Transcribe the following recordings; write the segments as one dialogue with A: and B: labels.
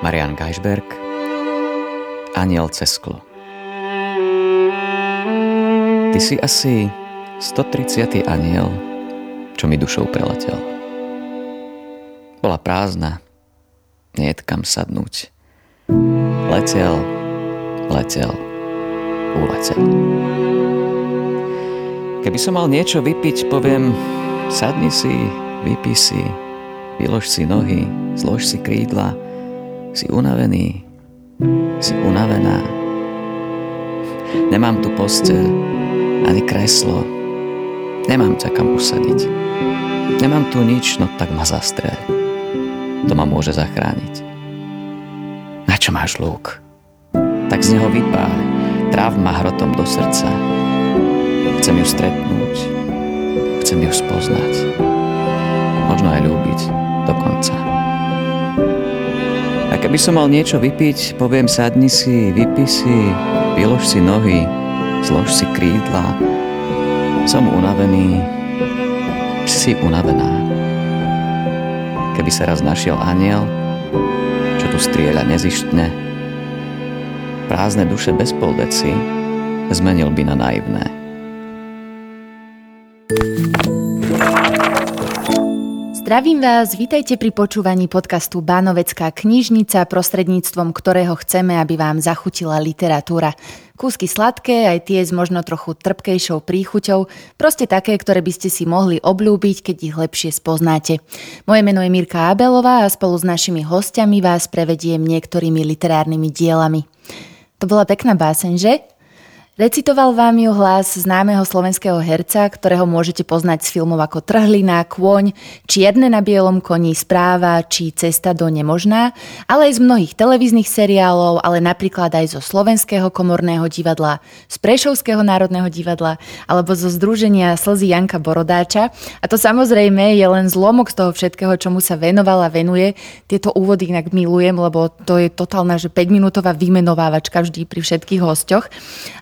A: Marian Geisberg Aniel cez sklo Ty si asi 130. aniel, čo mi dušou preletel. Bola prázdna, nie kam sadnúť. Letel, letel, uletel. Keby som mal niečo vypiť, poviem, sadni si, vypí si, vylož si nohy, zlož si krídla, si unavený, si unavená. Nemám tu posteľ, ani kreslo. Nemám ťa kam usadiť. Nemám tu nič, no tak ma zastrel. To ma môže zachrániť. Na čo máš lúk? Tak z neho vypál. Tráv ma hrotom do srdca. Chcem ju stretnúť. Chcem ju spoznať. Možno aj ľúbiť dokonca. Keby som mal niečo vypiť, poviem sadni si, vypi si, vylož si nohy, zlož si krídla. Som unavený, si unavená. Keby sa raz našiel aniel, čo tu strieľa nezištne, prázdne duše bez poldeci zmenil by na naivné.
B: Zdravím vás, vítajte pri počúvaní podcastu Bánovecká knižnica, prostredníctvom ktorého chceme, aby vám zachutila literatúra. Kúsky sladké, aj tie s možno trochu trpkejšou príchuťou, proste také, ktoré by ste si mohli obľúbiť, keď ich lepšie spoznáte. Moje meno je Mirka Abelová a spolu s našimi hostiami vás prevediem niektorými literárnymi dielami. To bola pekná báseň, že? Recitoval vám ju hlas známeho slovenského herca, ktorého môžete poznať z filmov ako Trhlina, Kôň, Čierne na bielom koni, Správa či Cesta do nemožná, ale aj z mnohých televíznych seriálov, ale napríklad aj zo Slovenského komorného divadla, z Prešovského národného divadla alebo zo Združenia Slzy Janka Borodáča. A to samozrejme je len zlomok z toho všetkého, čomu sa venoval a venuje. Tieto úvody inak milujem, lebo to je totálna, že 5-minútová vymenovávačka vždy pri všetkých hostoch.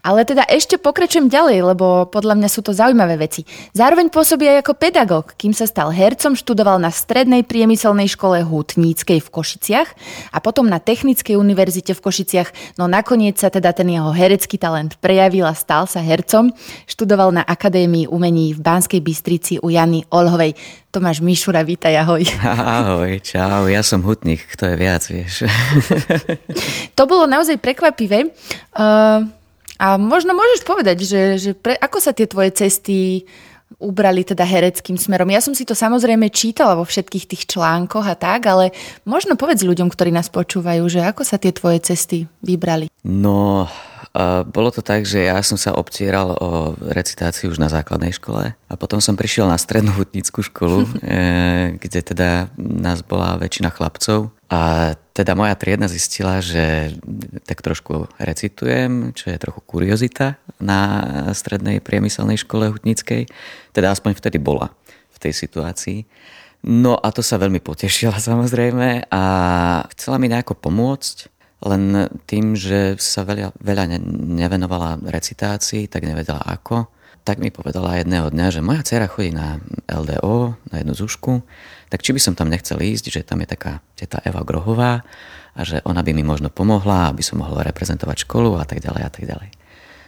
B: Ale teda ešte pokračujem ďalej, lebo podľa mňa sú to zaujímavé veci. Zároveň pôsobí aj ako pedagóg, kým sa stal hercom, študoval na Strednej priemyselnej škole Hutníckej v Košiciach a potom na Technickej univerzite v Košiciach, no nakoniec sa teda ten jeho herecký talent prejavil a stal sa hercom. Študoval na Akadémii umení v Banskej Bystrici u Jany Olhovej. Tomáš Mišura, vítaj, ahoj.
A: Ahoj, čau, ja som hutník, kto je viac, vieš.
B: to bolo naozaj prekvapivé. Uh, a možno môžeš povedať, že, že pre, ako sa tie tvoje cesty ubrali teda hereckým smerom. Ja som si to samozrejme čítala vo všetkých tých článkoch a tak, ale možno povedz ľuďom, ktorí nás počúvajú, že ako sa tie tvoje cesty vybrali.
A: No, uh, bolo to tak, že ja som sa obtieral o recitáciu už na základnej škole a potom som prišiel na strednú hutnickú školu, eh, kde teda nás bola väčšina chlapcov a teda moja triedna zistila, že tak trošku recitujem, čo je trochu kuriozita na strednej priemyselnej škole hutnickej. Teda aspoň vtedy bola v tej situácii. No a to sa veľmi potešila samozrejme a chcela mi nejako pomôcť, len tým, že sa veľa, veľa nevenovala recitácii, tak nevedela ako, tak mi povedala jedného dňa, že moja dcera chodí na LDO, na jednu zušku, tak či by som tam nechcel ísť, že tam je taká teta Eva Grohová a že ona by mi možno pomohla, aby som mohol reprezentovať školu a tak ďalej a tak ďalej.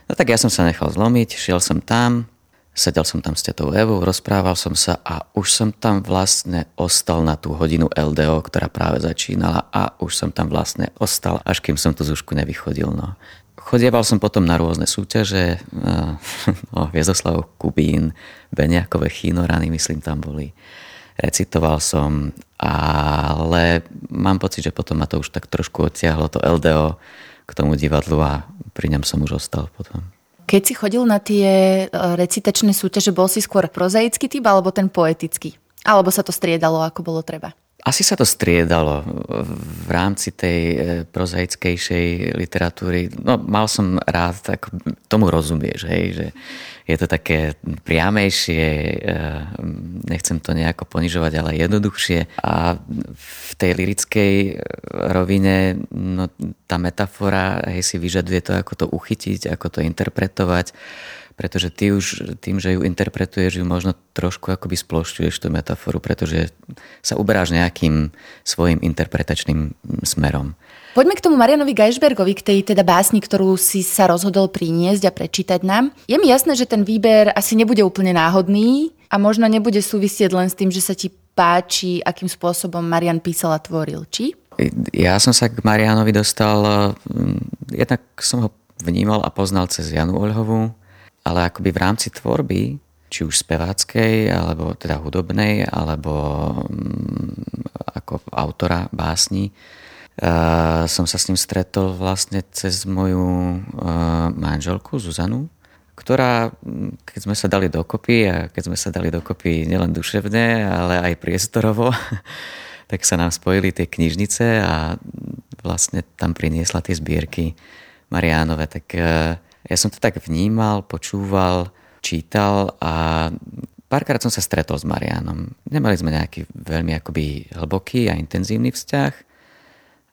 A: No tak ja som sa nechal zlomiť, šiel som tam, sedel som tam s tetou Evou, rozprával som sa a už som tam vlastne ostal na tú hodinu LDO, ktorá práve začínala a už som tam vlastne ostal, až kým som tú zušku nevychodil. No. Chodieval som potom na rôzne súťaže, no, Viezoslav Kubín, Beniakové Chínorany, myslím, tam boli recitoval som, ale mám pocit, že potom ma to už tak trošku odtiahlo to LDO k tomu divadlu a pri ňom som už ostal potom.
B: Keď si chodil na tie e, recitačné súťaže, bol si skôr prozaický typ alebo ten poetický? Alebo sa to striedalo, ako bolo treba?
A: Asi sa to striedalo v rámci tej e, prozaickejšej literatúry. No, mal som rád, tak tomu rozumieš, hej, že je to také priamejšie, e, nechcem to nejako ponižovať, ale jednoduchšie. A v tej lirickej rovine no, tá metafora hej, si vyžaduje to, ako to uchytiť, ako to interpretovať pretože ty už tým, že ju interpretuješ, ju možno trošku akoby splošťuješ tú metaforu, pretože sa uberáš nejakým svojim interpretačným smerom.
B: Poďme k tomu Marianovi Geisbergovi, k tej teda básni, ktorú si sa rozhodol priniesť a prečítať nám. Je mi jasné, že ten výber asi nebude úplne náhodný a možno nebude súvisieť len s tým, že sa ti páči, akým spôsobom Marian písal a tvoril, či?
A: Ja som sa k Marianovi dostal, mm, jednak som ho vnímal a poznal cez Janu Oľhovú, ale akoby v rámci tvorby, či už speváckej, alebo teda hudobnej, alebo mm, ako autora básni, uh, som sa s ním stretol vlastne cez moju uh, manželku Zuzanu, ktorá, mm, keď sme sa dali dokopy, a keď sme sa dali dokopy nielen duševne, ale aj priestorovo, tak sa nám spojili tie knižnice a vlastne tam priniesla tie zbierky Mariánové. Tak uh, ja som to tak vnímal, počúval, čítal a párkrát som sa stretol s Marianom. Nemali sme nejaký veľmi akoby hlboký a intenzívny vzťah.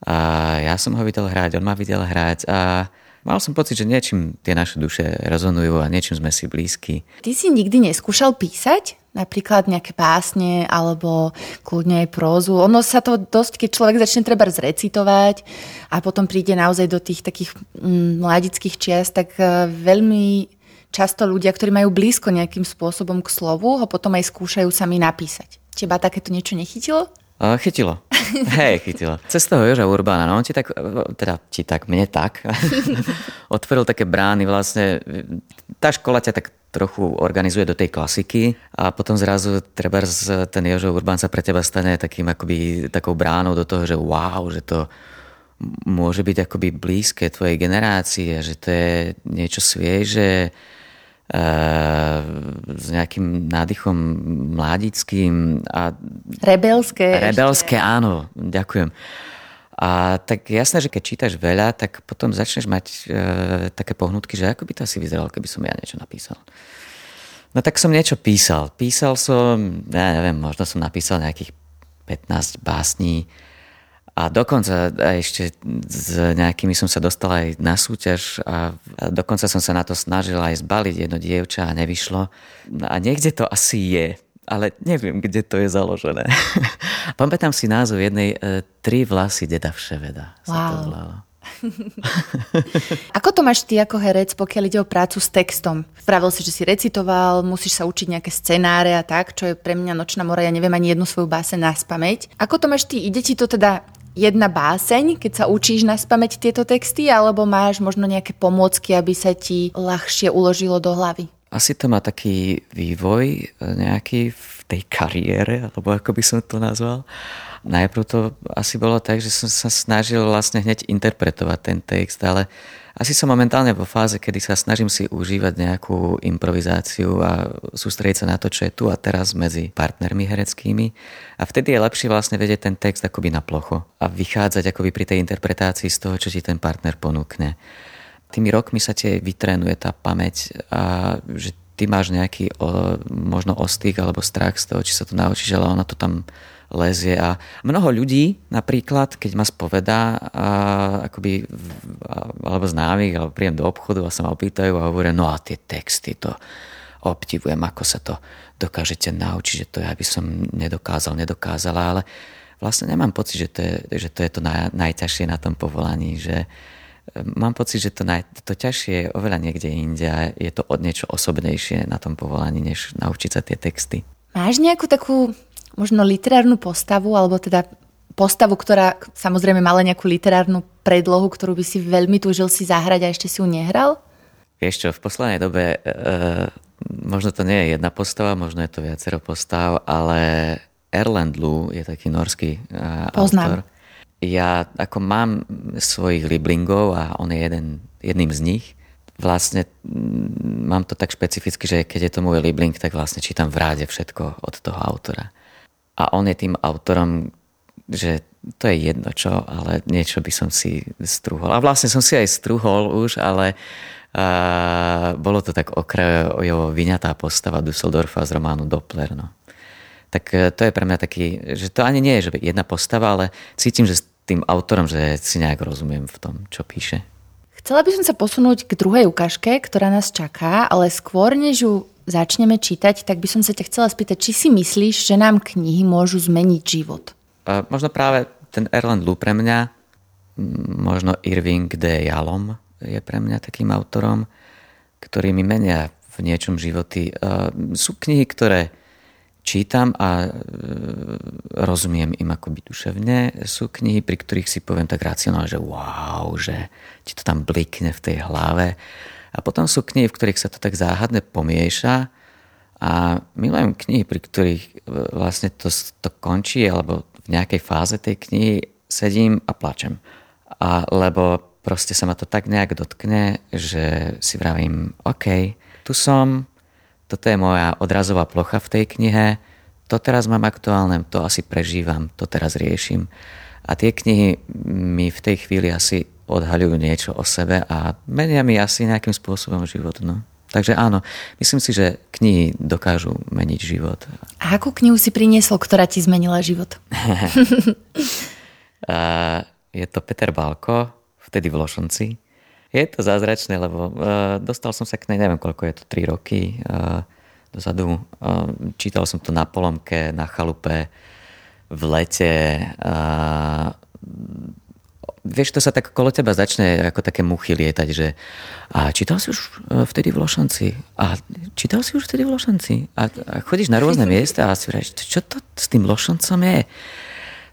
A: A ja som ho videl hrať, on ma videl hrať a mal som pocit, že niečím tie naše duše rezonujú a niečím sme si blízki.
B: Ty si nikdy neskúšal písať? Napríklad nejaké básne alebo kľudne aj prózu. Ono sa to dosť, keď človek začne treba zrecitovať a potom príde naozaj do tých takých mm, mladických čiast, tak e, veľmi často ľudia, ktorí majú blízko nejakým spôsobom k slovu, ho potom aj skúšajú sami napísať. Teba takéto niečo nechytilo?
A: Uh, chytilo. Hej, chytilo. Cez toho Joža Urbána, no on ti tak, teda ti tak, mne tak, otvoril také brány vlastne, tá škola ťa tak trochu organizuje do tej klasiky a potom zrazu treba ten Jožo Urbán sa pre teba stane takým akoby takou bránou do toho, že wow, že to môže byť akoby blízke tvojej generácii a že to je niečo svieže, s nejakým nádychom mládickým a...
B: Rebelské.
A: Rebelské, ešte. áno, ďakujem. A tak jasné, že keď čítaš veľa, tak potom začneš mať e, také pohnutky, že ako by to asi vyzeralo, keby som ja niečo napísal. No tak som niečo písal. Písal som, ja neviem, možno som napísal nejakých 15 básní, a dokonca ešte s nejakými som sa dostal aj na súťaž a dokonca som sa na to snažil aj zbaliť jedno dievča a nevyšlo. A niekde to asi je, ale neviem, kde to je založené. Pamätám si názov jednej e, Tri vlasy deda Vševeda. Sa wow. to volalo.
B: ako to máš ty ako herec, pokiaľ ide o prácu s textom? Vpravil si, že si recitoval, musíš sa učiť nejaké scenáre a tak, čo je pre mňa nočná mora, ja neviem ani jednu svoju báse na spameť. Ako to máš ty? Ide ti to teda jedna báseň, keď sa učíš na spameť tieto texty, alebo máš možno nejaké pomôcky, aby sa ti ľahšie uložilo do hlavy?
A: Asi to má taký vývoj e, nejaký v tej kariére, alebo ako by som to nazval. Najprv to asi bolo tak, že som sa snažil vlastne hneď interpretovať ten text, ale asi som momentálne vo fáze, kedy sa snažím si užívať nejakú improvizáciu a sústrediť sa na to, čo je tu a teraz medzi partnermi hereckými. A vtedy je lepšie vlastne vedieť ten text akoby na plocho a vychádzať akoby pri tej interpretácii z toho, čo ti ten partner ponúkne. Tými rokmi sa tie vytrénuje tá pamäť a že ty máš nejaký o, možno ostých alebo strach z toho, či sa to naučíš, ale ona to tam lezie a mnoho ľudí napríklad, keď ma spovedá a, akoby, alebo známych, alebo príjem do obchodu a sa ma opýtajú a hovoria, no a tie texty, to obdivujem, ako sa to dokážete naučiť, že to ja by som nedokázal, nedokázala, ale vlastne nemám pocit, že to je, že to, je to naj, najťažšie na tom povolaní, že e, mám pocit, že to, naj, to ťažšie je oveľa niekde inde a je to od niečo osobnejšie na tom povolaní, než naučiť sa tie texty.
B: Máš nejakú takú možno literárnu postavu, alebo teda postavu, ktorá samozrejme mala nejakú literárnu predlohu, ktorú by si veľmi túžil si zahrať a ešte si ju nehral?
A: Vieš čo, v poslednej dobe e, možno to nie je jedna postava, možno je to viacero postav, ale Erland Lu je taký norský e,
B: Poznám.
A: autor. Ja ako mám svojich liblingov a on je jeden, jedným z nich, vlastne mám to tak špecificky, že keď je to môj libling, tak vlastne čítam v ráde všetko od toho autora a on je tým autorom, že to je jedno čo, ale niečo by som si struhol. A vlastne som si aj struhol už, ale uh, bolo to tak okrajovo vyňatá postava Dusseldorfa z románu Doppler. No. Tak uh, to je pre mňa taký, že to ani nie je že jedna postava, ale cítim, že s tým autorom, že si nejak rozumiem v tom, čo píše.
B: Chcela by som sa posunúť k druhej ukážke, ktorá nás čaká, ale skôr než ju začneme čítať, tak by som sa ťa chcela spýtať, či si myslíš, že nám knihy môžu zmeniť život?
A: Uh, možno práve ten Erland Lu pre mňa, možno Irving D. Jalom je pre mňa takým autorom, ktorý mi menia v niečom životy. Uh, sú knihy, ktoré čítam a e, rozumiem im akoby duševne. Sú knihy, pri ktorých si poviem tak racionálne, že wow, že ti to tam blikne v tej hlave. A potom sú knihy, v ktorých sa to tak záhadne pomieša a milujem knihy, pri ktorých e, vlastne to, to končí, alebo v nejakej fáze tej knihy sedím a plačem. A, lebo proste sa ma to tak nejak dotkne, že si vravím, OK, tu som, toto je moja odrazová plocha v tej knihe, to teraz mám aktuálne, to asi prežívam, to teraz riešim. A tie knihy mi v tej chvíli asi odhaľujú niečo o sebe a menia mi asi nejakým spôsobom život. No. Takže áno, myslím si, že knihy dokážu meniť život.
B: A akú knihu si priniesol, ktorá ti zmenila život?
A: je to Peter Balko, vtedy v Lošonci. Je to zázračné, lebo uh, dostal som sa k nej, neviem koľko je to, 3 roky uh, dozadu. Uh, čítal som to na polomke, na chalupe, v lete. Uh, vieš, to sa tak okolo teba začne ako také muchy lietať, že a čítal si už vtedy v Lošanci? A čítal si už vtedy v Lošanci? A, a chodíš na rôzne miesta a si vravíš, čo to s tým Lošancom je?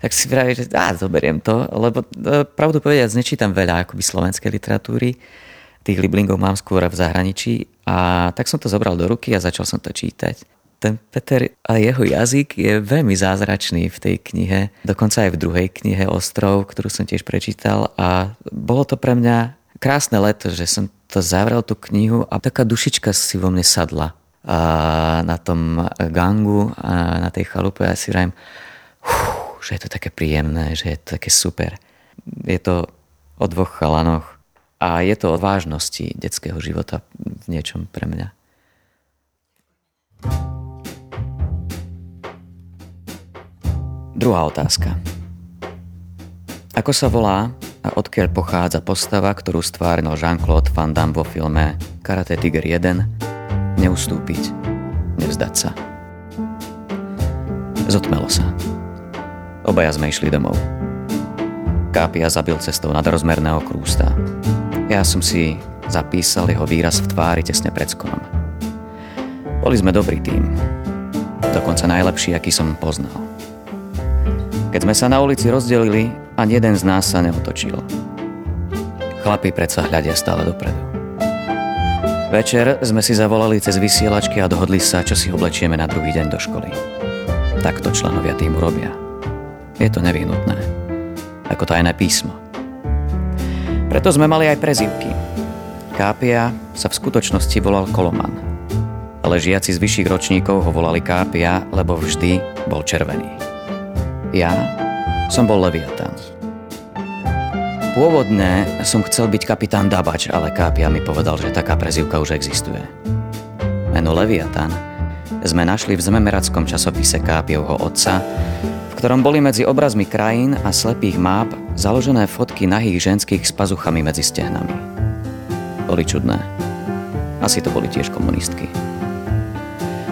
A: tak si vraví, že á, zoberiem to, lebo e, pravdu povediac nečítam veľa akoby slovenskej literatúry, tých liblingov mám skôr v zahraničí a tak som to zobral do ruky a začal som to čítať. Ten Peter a jeho jazyk je veľmi zázračný v tej knihe, dokonca aj v druhej knihe Ostrov, ktorú som tiež prečítal a bolo to pre mňa krásne leto, že som to zavrel tú knihu a taká dušička si vo mne sadla a na tom gangu a na tej chalupe a si vrajem, že je to také príjemné, že je to také super. Je to o dvoch chalanoch a je to o vážnosti detského života v niečom pre mňa. Druhá otázka. Ako sa volá a odkiaľ pochádza postava, ktorú stvárnil Jean-Claude Van Damme vo filme Karate Tiger 1 Neustúpiť, nevzdať sa. Zotmelo sa. Obaja sme išli domov. Kápia zabil cestou nadrozmerného krústa. Ja som si zapísal jeho výraz v tvári tesne pred skonom. Boli sme dobrý tým. Dokonca najlepší, aký som poznal. Keď sme sa na ulici rozdelili, ani jeden z nás sa neotočil. Chlapi predsa hľadia stále dopredu. Večer sme si zavolali cez vysielačky a dohodli sa, čo si oblečieme na druhý deň do školy. Takto členovia týmu robia. Je to nevyhnutné. Ako tajné písmo. Preto sme mali aj prezivky. Kápia sa v skutočnosti volal Koloman. Ale žiaci z vyšších ročníkov ho volali Kápia, lebo vždy bol červený. Ja som bol Leviatan. Pôvodne som chcel byť kapitán Dabač, ale Kápia mi povedal, že taká prezivka už existuje. Meno Leviatan sme našli v zememerackom časopise Kápievho otca, ktorom boli medzi obrazmi krajín a slepých máp založené fotky nahých ženských s pazuchami medzi stehnami. Boli čudné. Asi to boli tiež komunistky.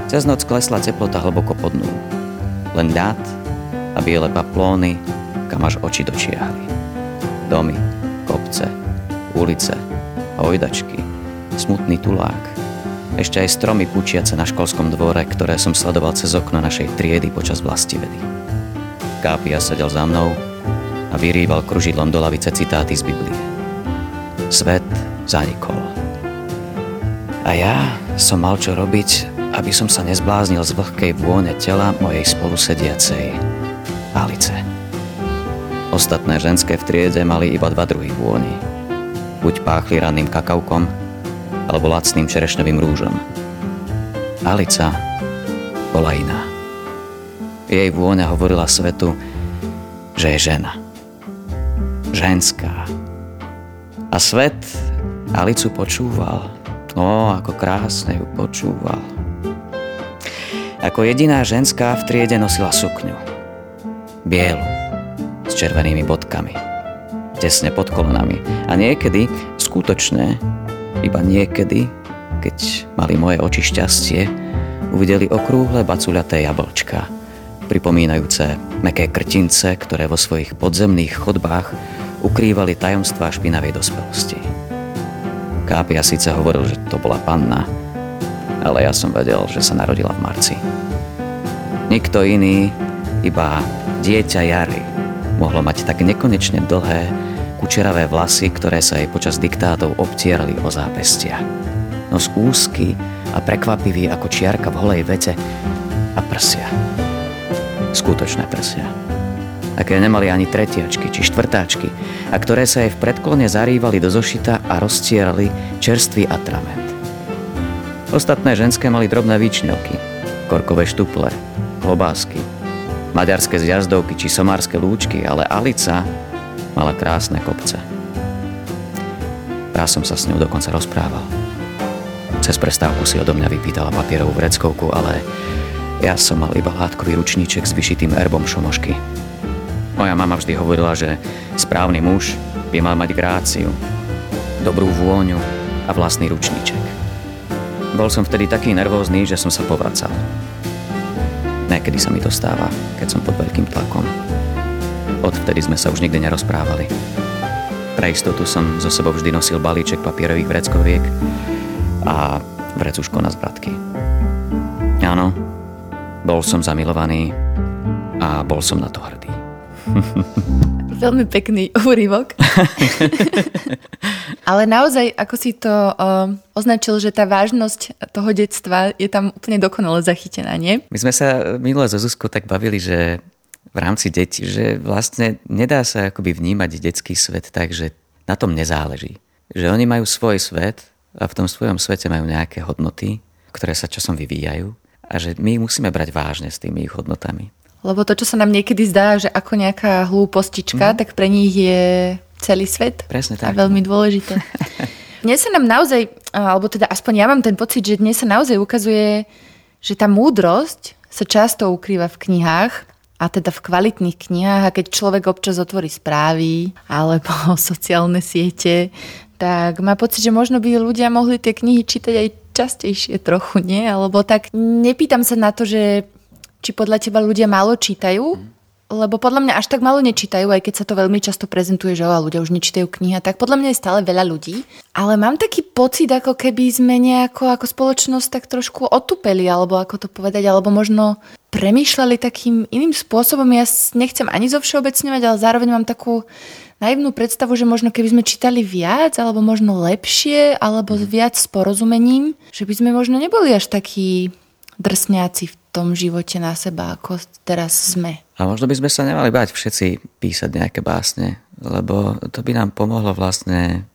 A: Cez noc klesla teplota hlboko pod nulu. Len ľad a biele paplóny, kam až oči dočiahli. Domy, kopce, ulice, ojdačky, smutný tulák, ešte aj stromy pučiace na školskom dvore, ktoré som sledoval cez okno našej triedy počas vlastivedy. Kápia sedel za mnou a vyrýval kružidlom do lavice citáty z Biblie. Svet zanikol. A ja som mal čo robiť, aby som sa nezbláznil z vlhkej vône tela mojej spolusediacej Alice. Ostatné ženské v triede mali iba dva druhy vôni. Buď páchli ranným kakaukom, alebo lacným čerešňovým rúžom. Alica bola iná. Jej vôňa hovorila svetu, že je žena. Ženská. A svet Alicu počúval. No, ako krásne ju počúval. Ako jediná ženská v triede nosila sukňu. Bielu, s červenými bodkami. tesne pod kolenami. A niekedy, skutočne, iba niekedy, keď mali moje oči šťastie, uvideli okrúhle bacuľaté jablčka, pripomínajúce meké krtince, ktoré vo svojich podzemných chodbách ukrývali tajomstvá špinavej dospelosti. Kápia síce hovoril, že to bola panna, ale ja som vedel, že sa narodila v marci. Nikto iný, iba dieťa Jary, mohlo mať tak nekonečne dlhé, kučeravé vlasy, ktoré sa jej počas diktátov obtierali o zápestia. Nos úzky a prekvapivý ako čiarka v holej vete a prsia. Skutočné prsia. Aké nemali ani tretiačky či štvrtáčky a ktoré sa jej v predklone zarývali do zošita a roztierali čerstvý atrament. Ostatné ženské mali drobné výčňovky, korkové štuple, klobásky, maďarské zjazdovky či somárske lúčky, ale Alica mala krásne kopce. Raz som sa s ňou dokonca rozprával. Cez prestávku si odo mňa vypýtala papierovú vreckovku, ale ja som mal iba hladkový ručníček s vyšitým erbom šomošky. Moja mama vždy hovorila, že správny muž by mal mať gráciu, dobrú vôňu a vlastný ručníček. Bol som vtedy taký nervózny, že som sa povracal. Niekedy sa mi to stáva, keď som pod veľkým tlakom. Odvtedy sme sa už nikdy nerozprávali. Pre istotu som zo sebou vždy nosil balíček papierových vreckoviek a vrecuško na zbratky. Áno, bol som zamilovaný a bol som na to hrdý.
B: Veľmi pekný úryvok. Ale naozaj, ako si to uh, označil, že tá vážnosť toho detstva je tam úplne dokonale zachytená, nie?
A: My sme sa minule so Zuzkou tak bavili, že v rámci detí, že vlastne nedá sa akoby vnímať detský svet tak, že na tom nezáleží. Že oni majú svoj svet a v tom svojom svete majú nejaké hodnoty, ktoré sa časom vyvíjajú a že my musíme brať vážne s tými ich hodnotami.
B: Lebo to, čo sa nám niekedy zdá, že ako nejaká hlúpostička, mm. tak pre nich je celý svet.
A: Presne tak.
B: A veľmi dôležité. dnes sa nám naozaj, alebo teda aspoň ja mám ten pocit, že dnes sa naozaj ukazuje, že tá múdrosť sa často ukrýva v knihách a teda v kvalitných knihách a keď človek občas otvorí správy alebo sociálne siete, tak má pocit, že možno by ľudia mohli tie knihy čítať aj častejšie trochu, nie? Alebo tak nepýtam sa na to, že či podľa teba ľudia málo čítajú, lebo podľa mňa až tak málo nečítajú, aj keď sa to veľmi často prezentuje, že ľudia už nečítajú knihy, tak podľa mňa je stále veľa ľudí. Ale mám taký pocit, ako keby sme nejako ako spoločnosť tak trošku otupeli, alebo ako to povedať, alebo možno premýšľali takým iným spôsobom. Ja nechcem ani zo všeobecňovať, ale zároveň mám takú naivnú predstavu, že možno keby sme čítali viac, alebo možno lepšie, alebo viac s porozumením, že by sme možno neboli až takí drsňáci v tom živote na seba, ako teraz sme.
A: A možno by sme sa nemali báť všetci písať nejaké básne, lebo to by nám pomohlo vlastne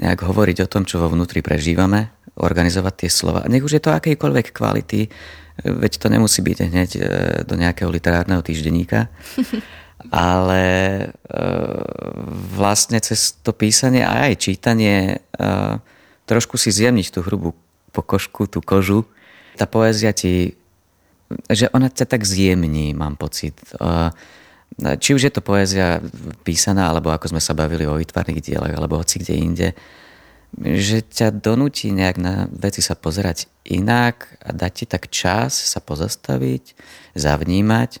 A: nejak hovoriť o tom, čo vo vnútri prežívame, organizovať tie slova. Nech už je to akejkoľvek kvality, veď to nemusí byť hneď e, do nejakého literárneho týždenníka, ale e, vlastne cez to písanie a aj čítanie e, trošku si zjemniť tú hrubú pokožku, tú kožu. Tá poézia ti že ona ťa tak zjemní, mám pocit. Či už je to poézia písaná, alebo ako sme sa bavili o výtvarných dielach, alebo hoci kde inde, že ťa donúti nejak na veci sa pozerať inak a dať ti tak čas sa pozastaviť, zavnímať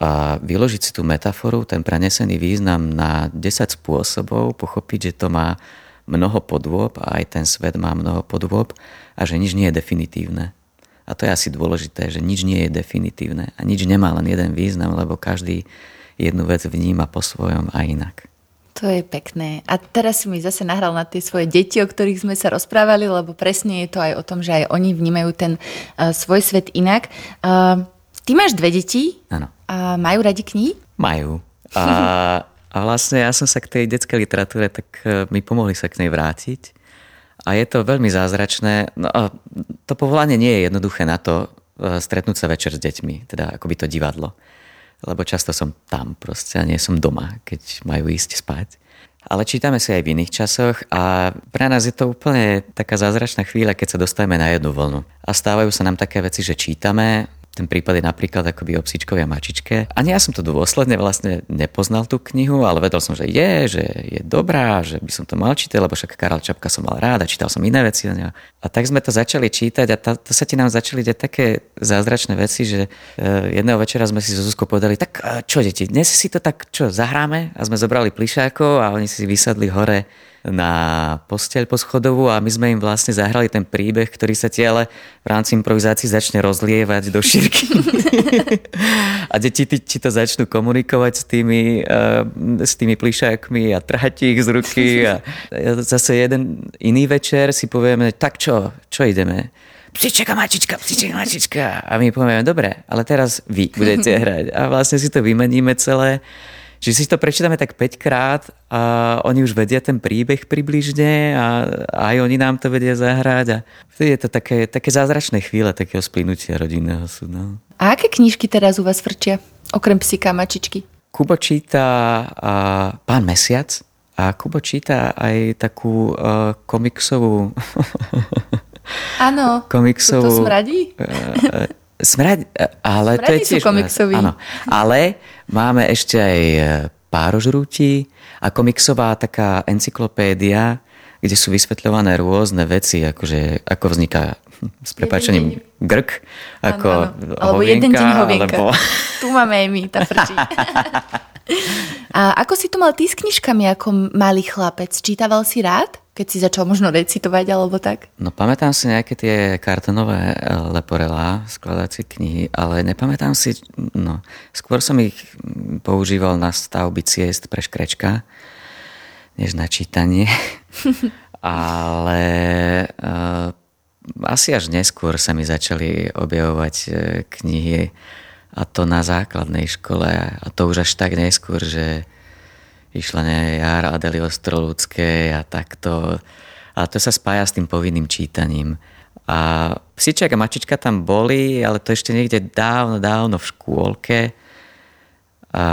A: a vyložiť si tú metaforu, ten prenesený význam na 10 spôsobov, pochopiť, že to má mnoho podôb a aj ten svet má mnoho podôb a že nič nie je definitívne. A to je asi dôležité, že nič nie je definitívne a nič nemá len jeden význam, lebo každý jednu vec vníma po svojom a inak.
B: To je pekné. A teraz si mi zase nahral na tie svoje deti, o ktorých sme sa rozprávali, lebo presne je to aj o tom, že aj oni vnímajú ten uh, svoj svet inak. Uh, ty máš dve deti.
A: Áno.
B: A majú radi knihy?
A: Majú. A, a vlastne ja som sa k tej detskej literatúre, tak uh, mi pomohli sa k nej vrátiť. A je to veľmi zázračné. No to povolanie nie je jednoduché na to e, stretnúť sa večer s deťmi, teda akoby to divadlo. Lebo často som tam proste a nie som doma, keď majú ísť spať. Ale čítame si aj v iných časoch a pre nás je to úplne taká zázračná chvíľa, keď sa dostajeme na jednu vlnu. A stávajú sa nám také veci, že čítame ten prípad je napríklad akoby o psíčkovi a mačičke. Ani ja som to dôsledne vlastne nepoznal tú knihu, ale vedel som, že je, že je dobrá, že by som to mal čítať, lebo však Karel Čapka som mal rád a čítal som iné veci. A tak sme to začali čítať a to, to sa ti nám začali deť také zázračné veci, že uh, jedného večera sme si so Zuzkou povedali, tak uh, čo deti, dnes si to tak čo, zahráme? A sme zobrali plišákov a oni si vysadli hore na posteľ schodovú a my sme im vlastne zahrali ten príbeh, ktorý sa ti ale v rámci improvizácií začne rozlievať do šírky. a deti ti to začnú komunikovať s tými, uh, s tými plišákmi a trhať ich z ruky. A zase jeden iný večer si povieme, tak čo, čo ideme? psička mačička, psička mačička. A my povieme, dobre, ale teraz vy budete hrať. A vlastne si to vymeníme celé. Čiže si to prečítame tak 5 krát a oni už vedia ten príbeh približne a aj oni nám to vedia zahrať a vtedy je to také, také zázračné chvíle takého splynutia rodinného sú. No.
B: A aké knižky teraz u vás vrčia, okrem psíka mačičky?
A: Kubo číta a, Pán Mesiac a Kubo číta aj takú uh, komiksovú
B: Áno, komiksovú, to smradí?
A: Smrad, ale
B: smradí
A: to je tiež...
B: komiksový.
A: Áno, ale Máme ešte aj e, párožrúti a komiksová taká encyklopédia, kde sú vysvetľované rôzne veci, akože ako vzniká s prepáčením grk, ako ano, ano.
B: Alebo
A: hovienka,
B: jeden deň hovienka.
A: Alebo...
B: Tu máme aj my, tá frčí. A ako si to mal ty s knižkami ako malý chlapec? Čítaval si rád? Keď si začal možno recitovať alebo tak?
A: No pamätám si nejaké tie kartonové eh, leporelá, skladacie knihy, ale nepamätám si, no, skôr som ich používal na stavby ciest pre škrečka, než na čítanie. ale uh, asi až neskôr sa mi začali objavovať uh, knihy a to na základnej škole a to už až tak neskôr, že išla ne, Jar Adeli Ostrolúckej a takto. A to sa spája s tým povinným čítaním. A psičak a mačička tam boli, ale to ešte niekde dávno, dávno v škôlke. A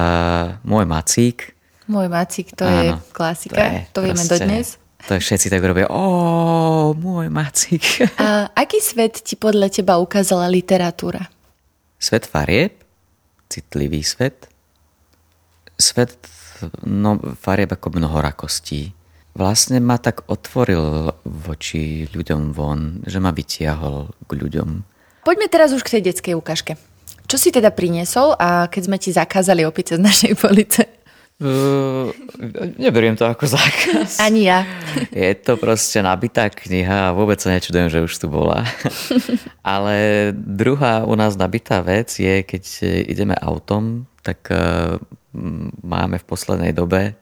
A: môj macík.
B: Môj macík, to Áno, je klasika, to, je to vieme proste, dodnes.
A: To je všetci tak robia, ó, môj macík.
B: A aký svet ti podľa teba ukázala literatúra?
A: Svet farieb, citlivý svet, svet no, farieb ako mnohorakostí. Vlastne ma tak otvoril voči ľuďom von, že ma vytiahol k ľuďom.
B: Poďme teraz už k tej detskej ukážke. Čo si teda priniesol a keď sme ti zakázali opice z našej police?
A: Uh, neberiem to ako zákaz.
B: Ani ja.
A: Je to proste nabitá kniha a vôbec sa nečudujem, že už tu bola. Ale druhá u nás nabitá vec je, keď ideme autom, tak uh, máme v poslednej dobe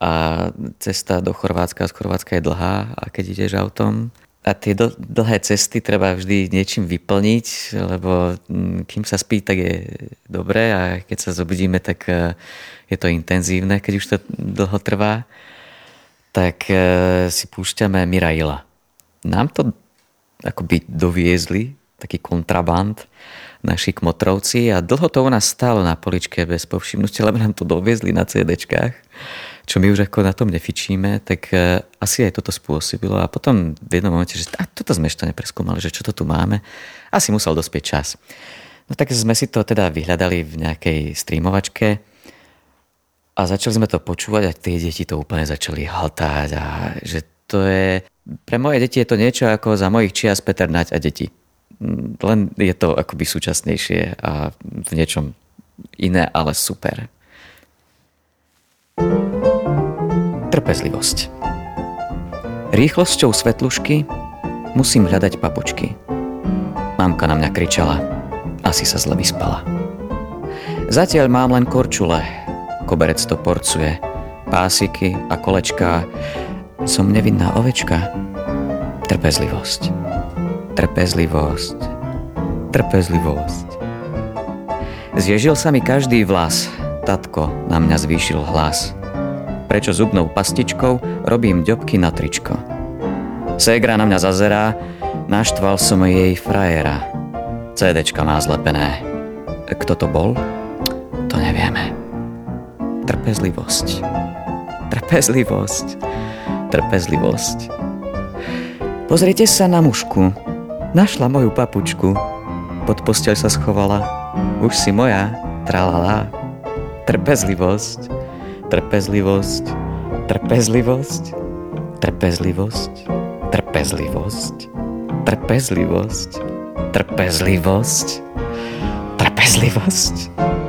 A: a cesta do Chorvátska z Chorvátska je dlhá a keď ideš autom, a tie dlhé cesty treba vždy niečím vyplniť, lebo kým sa spí, tak je dobré a keď sa zobudíme, tak e, je to intenzívne, keď už to dlho trvá. Tak e, si púšťame Miraila. Nám to akoby doviezli, taký kontraband, naši kmotrovci a dlho to u nás stálo na poličke bez povšimnutia, lebo nám to doviezli na CDčkách čo my už ako na tom nefičíme, tak e, asi aj toto spôsobilo. A potom v jednom momente, že a toto sme ešte nepreskúmali, že čo to tu máme, asi musel dospieť čas. No tak sme si to teda vyhľadali v nejakej streamovačke a začali sme to počúvať a tie deti to úplne začali hltať a že to je... Pre moje deti je to niečo ako za mojich čias Peter Nať a deti. Len je to akoby súčasnejšie a v niečom iné, ale super. Trpezlivosť. Rýchlosťou svetlušky musím hľadať papučky. Mamka na mňa kričala. Asi sa zle vyspala. Zatiaľ mám len korčule. Koberec to porcuje. Pásiky a kolečká. Som nevinná ovečka. Trpezlivosť. Trpezlivosť. Trpezlivosť. Zježil sa mi každý vlas. Tatko na mňa zvýšil hlas prečo zubnou pastičkou robím ďobky na tričko. Ségra na mňa zazerá, naštval som jej frajera. CDčka má zlepené. Kto to bol? To nevieme. Trpezlivosť. Trpezlivosť. Trpezlivosť. Pozrite sa na mušku. Našla moju papučku. pod posteľ sa schovala. Už si moja, tralala. Trpezlivosť, trpezlivosť, trpezlivosť, trpezlivosť, trpezlivosť, trpezlivosť, trpezlivosť, trpezlivosť,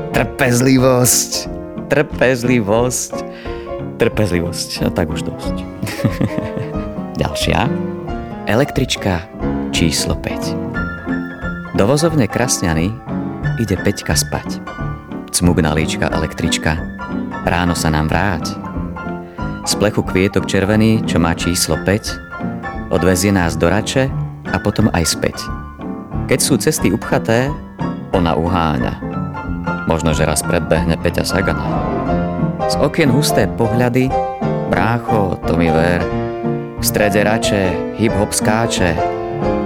A: trpezlivosť, trpezlivosť, trpezlivosť. No tak už dosť. Ďalšia. Električka číslo 5. Do Krasňany ide Peťka spať. Cmugná líčka električka. Ráno sa nám vráť. Z plechu kvietok červený, čo má číslo 5, odvezie nás do Rače a potom aj späť. Keď sú cesty upchaté, ona uháňa. Možno, že raz predbehne Peťa Sagana. Z okien husté pohľady, brácho, to mi ver, v strede rače, hip-hop skáče,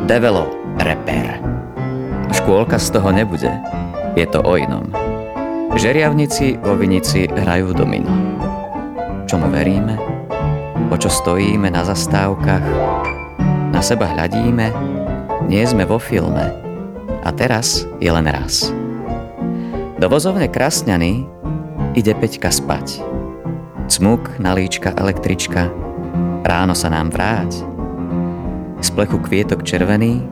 A: develo, reper. Škôlka z toho nebude, je to o inom. Žeriavnici vo Vinici hrajú domino. Čomu veríme? O čo stojíme na zastávkach? Na seba hľadíme? Nie sme vo filme. A teraz je len raz. Do vozovne Krasňany ide Peťka spať. Cmuk, nalíčka, električka – Ráno sa nám vráť. Z plechu kvietok červený,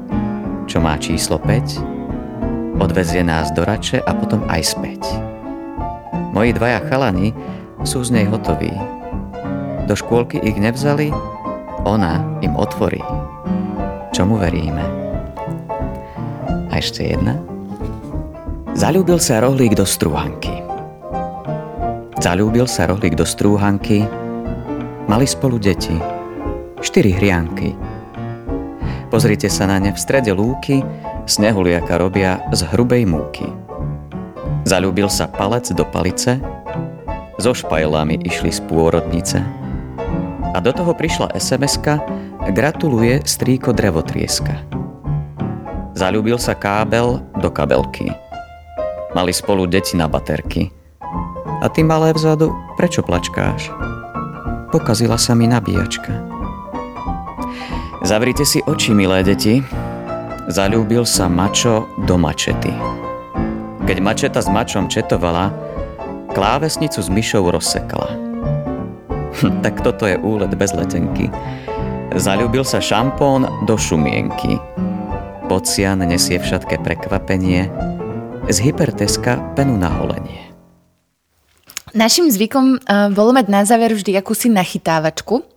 A: čo má číslo 5, odvezie nás do Rače a potom aj späť. Moji dvaja chalani sú z nej hotoví. Do škôlky ich nevzali, ona im otvorí. Čomu veríme? A ešte jedna. Zalúbil sa rohlík do strúhanky. Zalúbil sa rohlík do strúhanky, Mali spolu deti, štyri hrianky. Pozrite sa na ne v strede lúky, snehuliaka robia z hrubej múky. Zalúbil sa palec do palice, so špajlami išli z pôrodnice. A do toho prišla sms gratuluje strýko drevotrieska. Zalúbil sa kábel do kabelky. Mali spolu deti na baterky. A ty malé vzadu, prečo plačkáš? Pokazila sa mi nabíjačka. Zavrite si oči, milé deti. Zalúbil sa mačo do mačety. Keď mačeta s mačom četovala, klávesnicu s myšou rozsekala. Hm, tak toto je úlet bez letenky. Zalúbil sa šampón do šumienky. Pocian nesie všetké prekvapenie, z hyperteska penu na holenie.
B: Našim zvykom uh, bolo mať na záver vždy akúsi nachytávačku,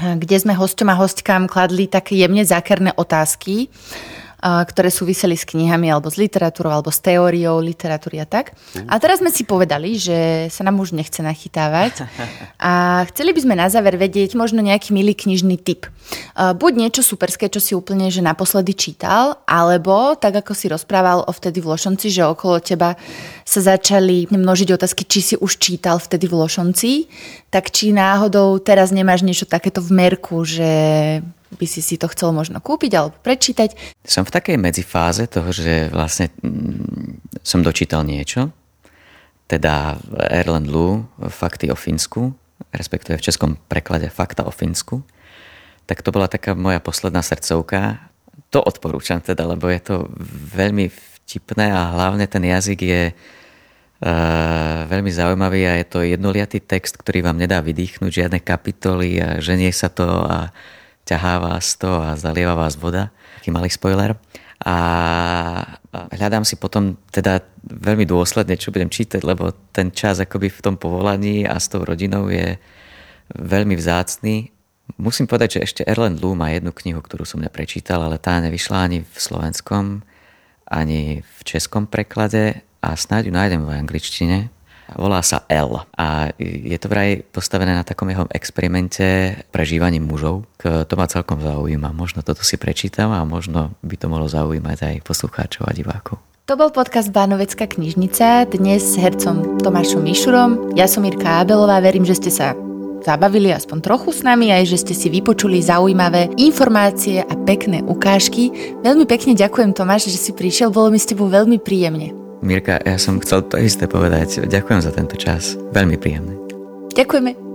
B: kde sme hosťom a hostkám kladli také jemne zákerné otázky ktoré súviseli s knihami alebo s literatúrou alebo s teóriou literatúry a tak. A teraz sme si povedali, že sa nám už nechce nachytávať a chceli by sme na záver vedieť možno nejaký milý knižný typ. Buď niečo superské, čo si úplne že naposledy čítal, alebo tak ako si rozprával o vtedy v Lošonci, že okolo teba sa začali množiť otázky, či si už čítal vtedy v Lošonci, tak či náhodou teraz nemáš niečo takéto v merku, že by si si to chcel možno kúpiť alebo prečítať.
A: Som v takej medzifáze toho, že vlastne mm, som dočítal niečo, teda Erland Lu, Fakty o Fínsku, respektíve v českom preklade Fakta o Fínsku. Tak to bola taká moja posledná srdcovka. To odporúčam teda, lebo je to veľmi vtipné a hlavne ten jazyk je Uh, veľmi zaujímavý a je to jednoliatý text, ktorý vám nedá vydýchnuť žiadne kapitoly a ženie sa to a ťahá vás to a zalieva vás voda. Taký malý spoiler. A hľadám si potom teda veľmi dôsledne, čo budem čítať, lebo ten čas akoby v tom povolaní a s tou rodinou je veľmi vzácný. Musím povedať, že ešte Erland Lou má jednu knihu, ktorú som neprečítal, ale tá nevyšla ani v slovenskom, ani v českom preklade a snáď ju nájdem v angličtine. Volá sa L a je to vraj postavené na takom jeho experimente prežívaním mužov. To ma celkom zaujíma. Možno toto si prečítam a možno by to mohlo zaujímať aj poslucháčov a divákov.
B: To bol podcast Bánovecká knižnica, dnes s hercom Tomášom Mišurom. Ja som Mirka Abelová, verím, že ste sa zabavili aspoň trochu s nami, aj že ste si vypočuli zaujímavé informácie a pekné ukážky. Veľmi pekne ďakujem Tomáš, že si prišiel, bolo mi s tebou veľmi príjemne.
A: Mirka, ja som chcel to isté povedať. Ďakujem za tento čas. Veľmi príjemný.
B: Ďakujeme.